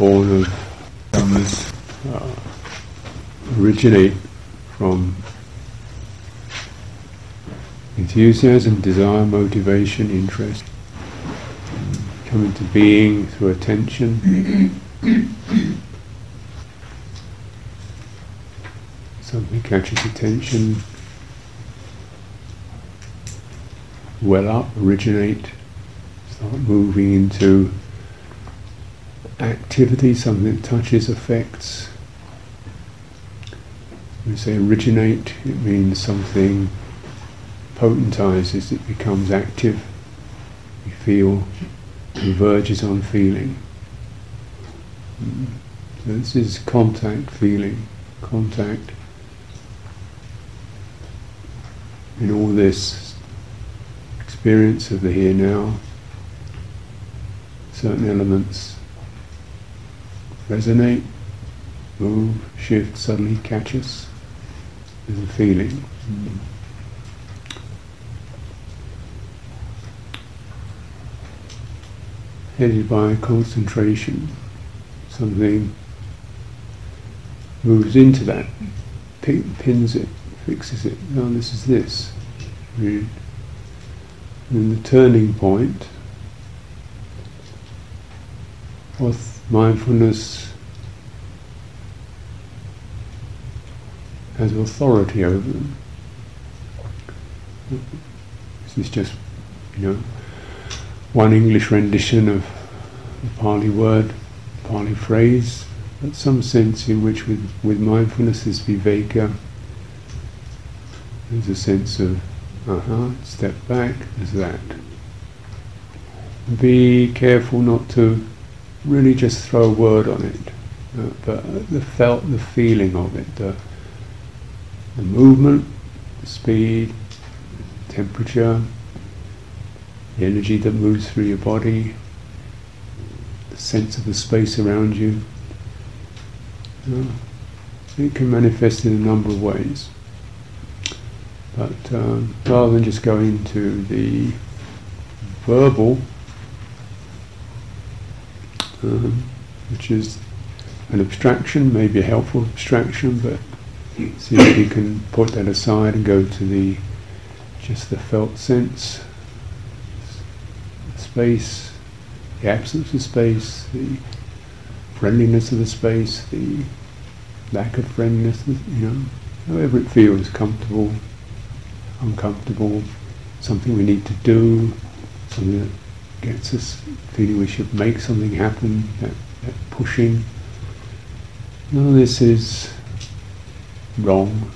born of dhammas uh, originate from enthusiasm, desire, motivation, interest, come into being through attention. Something catches attention, well up, originate, start moving into activity, something that touches, affects. When we say originate, it means something potentizes, it becomes active. You feel, converges on feeling. So this is contact feeling, contact. In all this experience of the here now, certain elements resonate, move, shift, suddenly catch us. There's a feeling. Mm. Headed by concentration, something moves into that, pins it, fixes it. Now this is this. And then the turning point, with mindfulness has authority over them. This is just, you know, one English rendition of the Pali word, Pali phrase, but some sense in which with, with mindfulness is viveka, there's a sense of, uh-huh, step back, there's that. Be careful not to really just throw a word on it, uh, but the felt, the feeling of it, the, the movement, the speed, temperature, the energy that moves through your body, the sense of the space around you. Uh, it can manifest in a number of ways. But um, rather than just going to the verbal, um, which is an abstraction, maybe a helpful abstraction, but see if you can put that aside and go to the just the felt sense, space, the absence of space, the friendliness of the space, the lack of friendliness, you know, however it feels, comfortable, uncomfortable, something we need to do, something that gets us feeling we should make something happen, that, that pushing. None of this is wrong.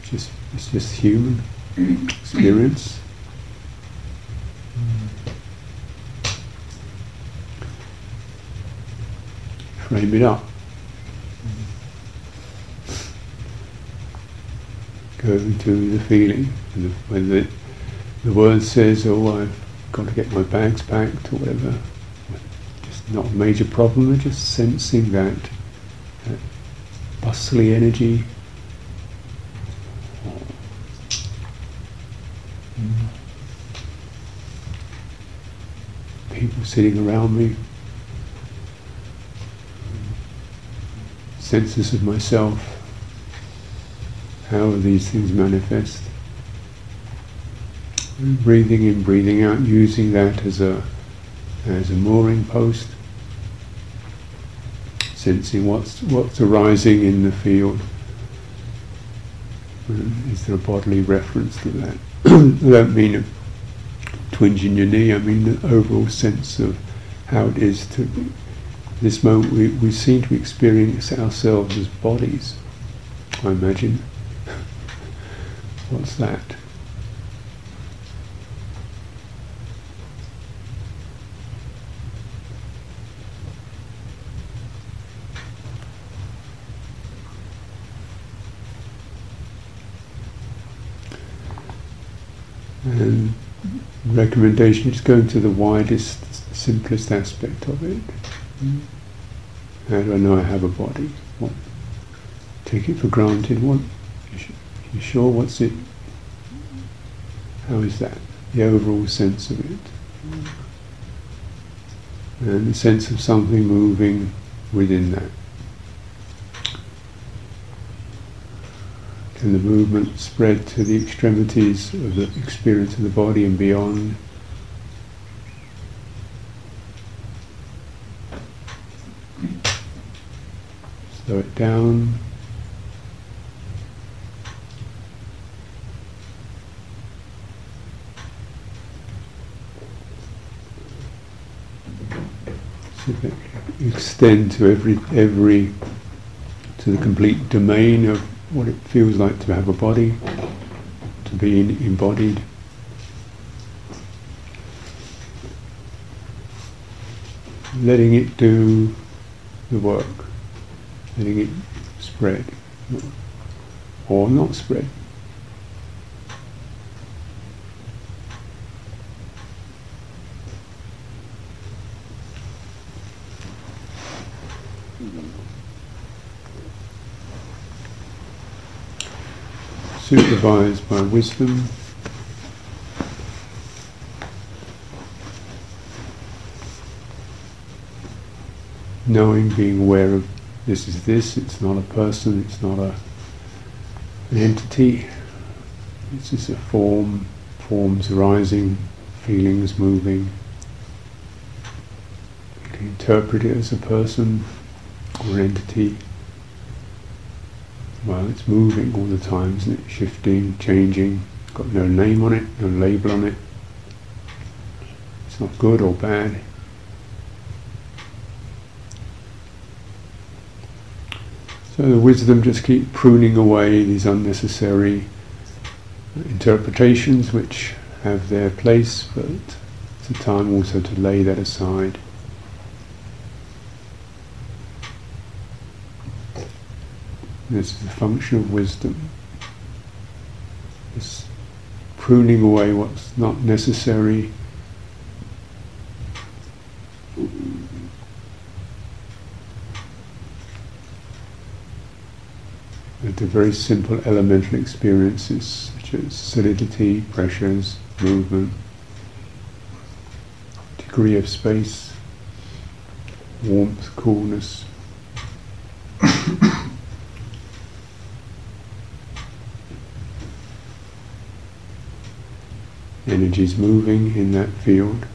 It's just, it's just human experience. Frame it up. Go to the feeling. When the, the word says, oh, I've got to get my bags packed or whatever, just not a major problem, just sensing that, that bustly energy. Mm-hmm. People sitting around me, senses of myself, how these things manifest breathing in, breathing out, using that as a as a mooring post, sensing what's what's arising in the field. Uh, is there a bodily reference to that? I don't mean a twinge in your knee. I mean the overall sense of how it is to be. This moment, we, we seem to experience ourselves as bodies. I imagine. What's that? And recommendation is going to the widest, simplest aspect of it. Mm. How do I know I have a body? What? Take it for granted. What? You sure? What's it? How is that? The overall sense of it. and the sense of something moving within that. Can the movement spread to the extremities of the experience of the body and beyond? Slow it down. extend to every every to the complete domain of what it feels like to have a body, to be embodied. Letting it do the work, letting it spread, or not spread. Supervised by wisdom. Knowing, being aware of this is this, it's not a person, it's not a, an entity, it's just a form, forms arising, feelings moving. You can interpret it as a person or entity. Well, it's moving all the time, isn't it? Shifting, changing, got no name on it, no label on it. It's not good or bad. So the wisdom just keep pruning away these unnecessary interpretations which have their place, but it's a time also to lay that aside. This is a function of wisdom. It's pruning away what's not necessary. Into very simple elemental experiences such as solidity, pressures, movement, degree of space, warmth, coolness. Energies moving in that field.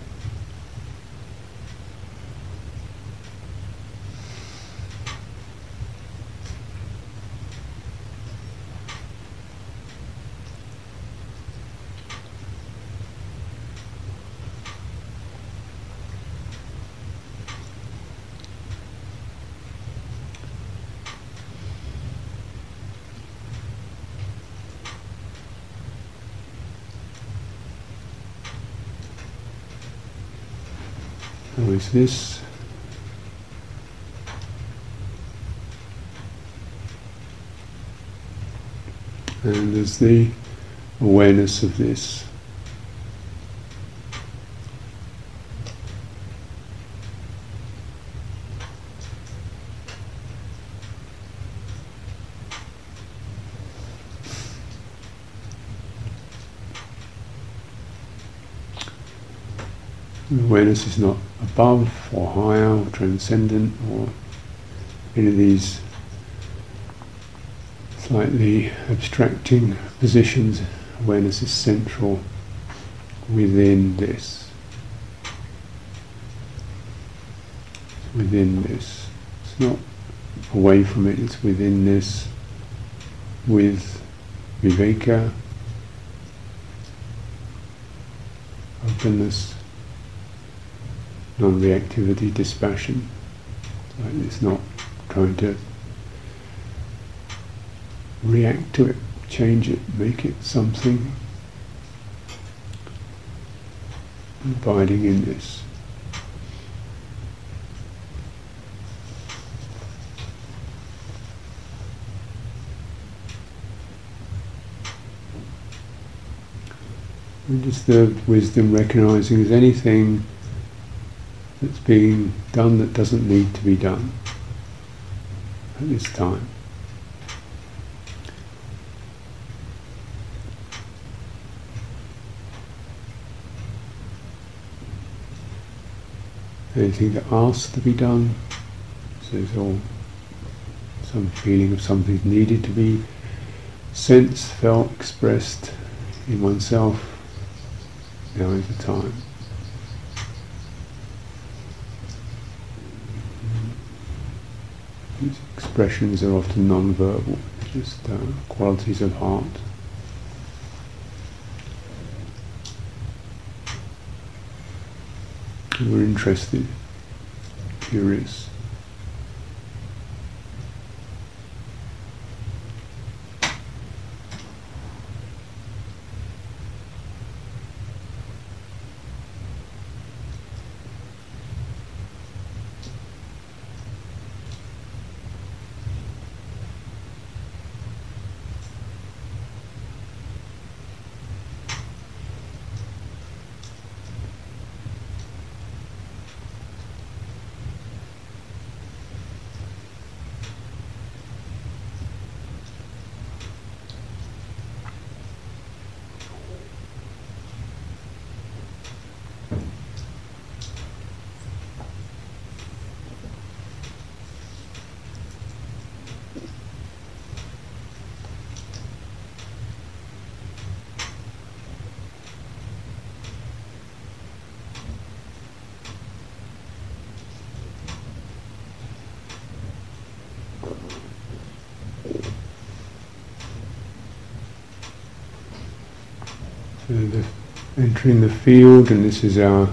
How is this? And there's the awareness of this. Awareness is not above or higher or transcendent or any of these slightly abstracting positions. Awareness is central within this. Within this. It's not away from it, it's within this with viveka, openness, non-reactivity, dispassion. Like it's not trying to react to it, change it, make it something. Abiding in this. And just the wisdom recognizing as anything that's being done that doesn't need to be done at this time. anything that asks to be done. So there's all some feeling of something needed to be sensed, felt, expressed in oneself. Now is the time. These expressions are often non-verbal, just uh, qualities of heart. We're interested, curious. The, entering the field, and this is our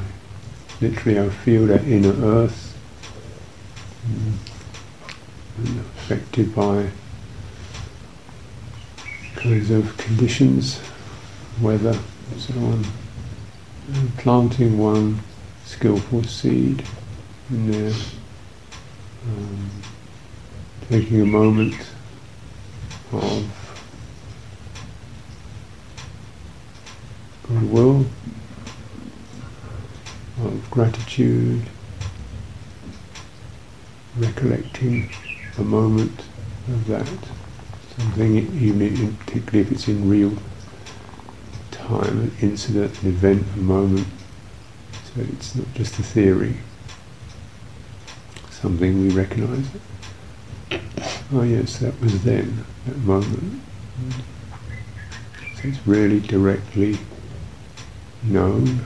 literally our field, our inner earth, mm. affected by kinds of conditions, weather, and so on. And planting one skillful seed in there, um, taking a moment of goodwill, of gratitude, recollecting a moment of that, something even particularly if it's in real time, an incident, an event, a moment. So it's not just a theory, something we recognise. Oh yes, that was then, that moment. So it's really directly known.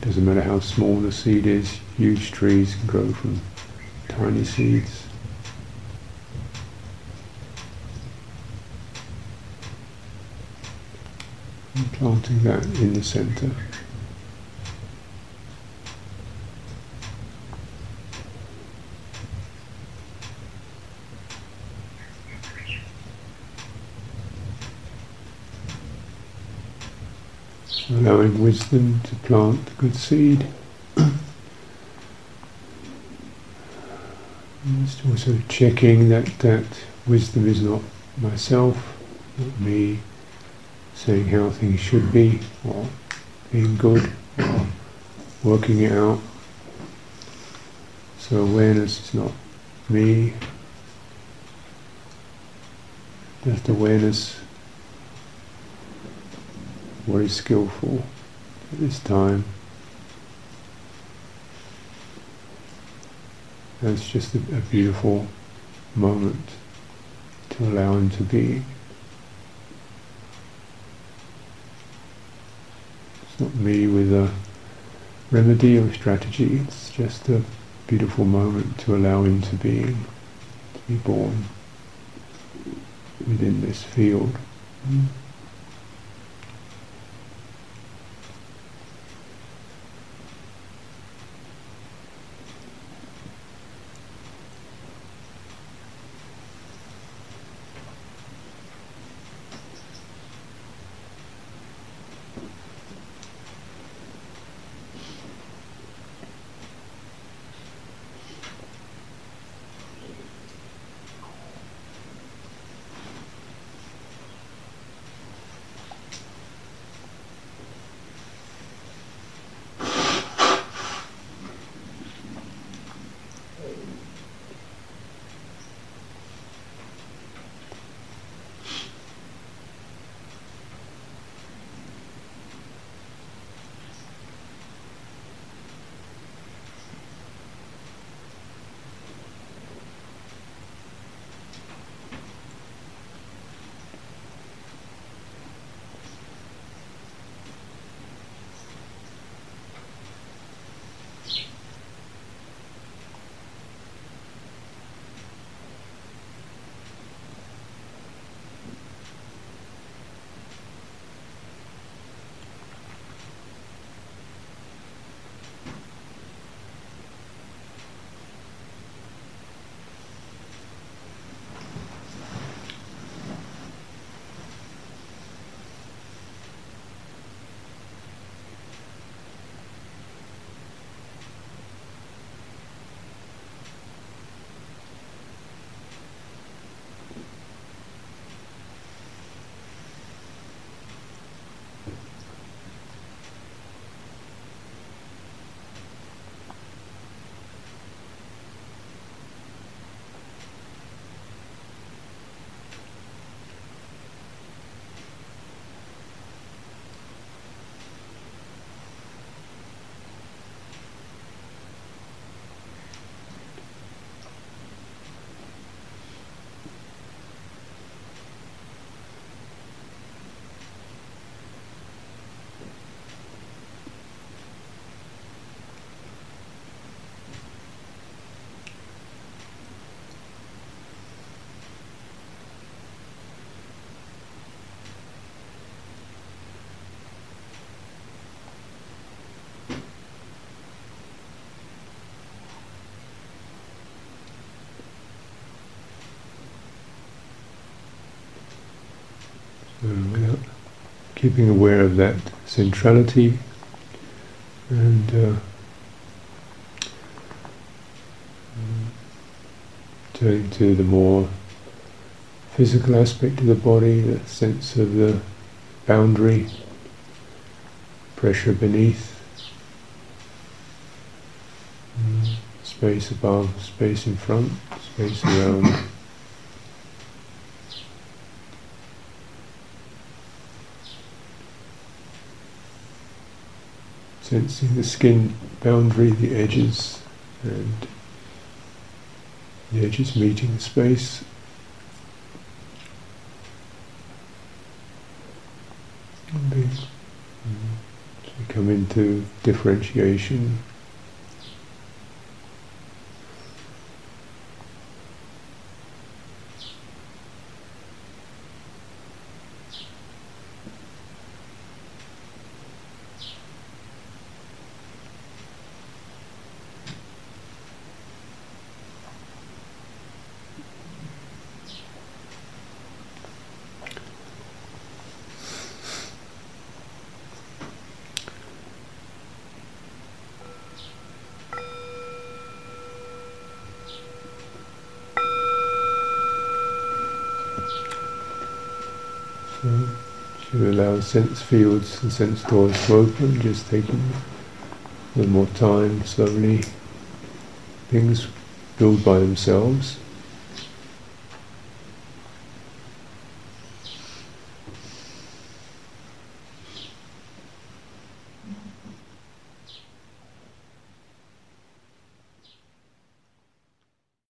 Doesn't matter how small the seed is, huge trees can grow from tiny seeds. And planting that in the center. Allowing wisdom to plant the good seed. Just also checking that that wisdom is not myself, not me saying how things should be, or being good, or working it out. So awareness is not me, just awareness very skillful at this time. And it's just a, a beautiful moment to allow him to be. It's not me with a remedy or strategy, it's just a beautiful moment to allow him to be, to be born within this field. Mm. Without keeping aware of that centrality. And uh, turning to the more physical aspect of the body, the sense of the boundary, pressure beneath, mm, space above, space in front, space around. Sensing the skin boundary, the edges, and the edges meeting the space. And being, mm-hmm. so we come into differentiation. So, to allow sense fields and sense doors to open, just taking a little more time, slowly. Things build by themselves.